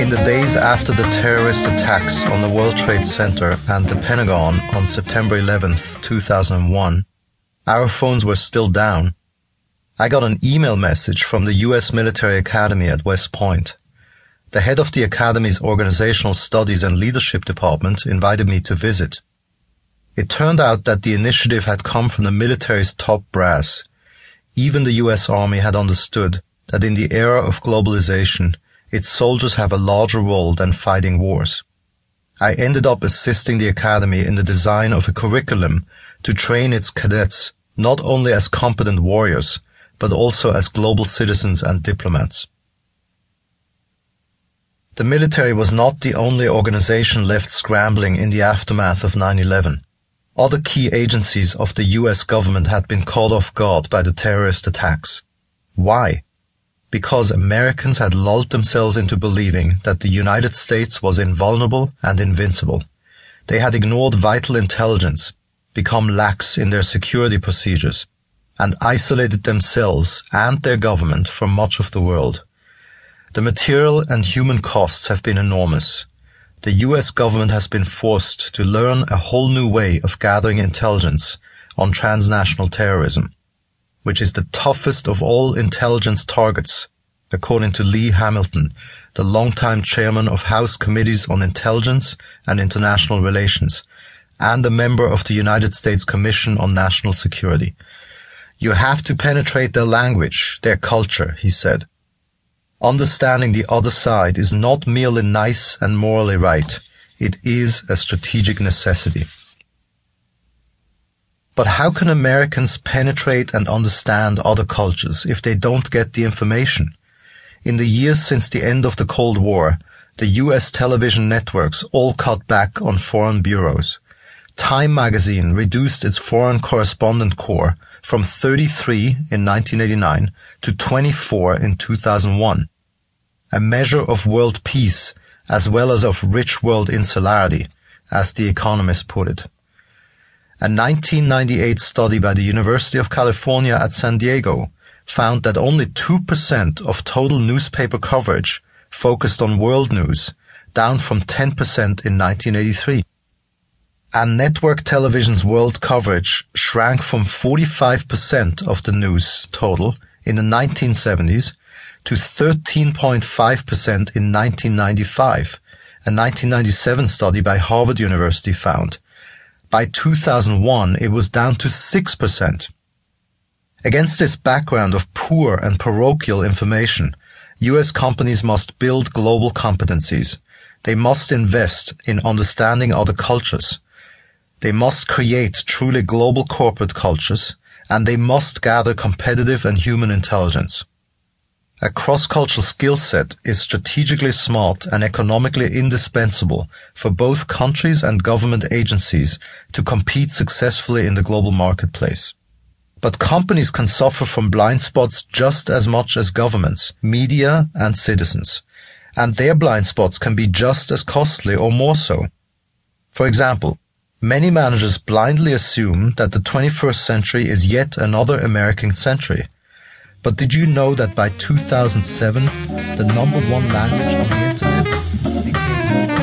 In the days after the terrorist attacks on the World Trade Center and the Pentagon on September 11, 2001, our phones were still down. I got an email message from the U.S. Military Academy at West Point. The head of the Academy's Organizational Studies and Leadership Department invited me to visit. It turned out that the initiative had come from the military's top brass. Even the U.S. Army had understood that in the era of globalization, its soldiers have a larger role than fighting wars. I ended up assisting the Academy in the design of a curriculum to train its cadets not only as competent warriors, but also as global citizens and diplomats. The military was not the only organization left scrambling in the aftermath of 9-11. Other key agencies of the US government had been caught off guard by the terrorist attacks. Why? because Americans had lulled themselves into believing that the United States was invulnerable and invincible. They had ignored vital intelligence, become lax in their security procedures, and isolated themselves and their government from much of the world. The material and human costs have been enormous. The US government has been forced to learn a whole new way of gathering intelligence on transnational terrorism which is the toughest of all intelligence targets, according to Lee Hamilton, the longtime chairman of House Committees on Intelligence and International Relations, and a member of the United States Commission on National Security. You have to penetrate their language, their culture, he said. Understanding the other side is not merely nice and morally right. It is a strategic necessity. But how can Americans penetrate and understand other cultures if they don't get the information? In the years since the end of the Cold War, the US television networks all cut back on foreign bureaus. Time magazine reduced its foreign correspondent corps from 33 in 1989 to 24 in 2001. A measure of world peace as well as of rich world insularity, as The Economist put it. A 1998 study by the University of California at San Diego found that only 2% of total newspaper coverage focused on world news, down from 10% in 1983. And network television's world coverage shrank from 45% of the news total in the 1970s to 13.5% in 1995. A 1997 study by Harvard University found by 2001, it was down to 6%. Against this background of poor and parochial information, US companies must build global competencies. They must invest in understanding other cultures. They must create truly global corporate cultures, and they must gather competitive and human intelligence. A cross-cultural skill set is strategically smart and economically indispensable for both countries and government agencies to compete successfully in the global marketplace. But companies can suffer from blind spots just as much as governments, media, and citizens. And their blind spots can be just as costly or more so. For example, Many managers blindly assume that the 21st century is yet another American century. But did you know that by 2007, the number one language on the internet became...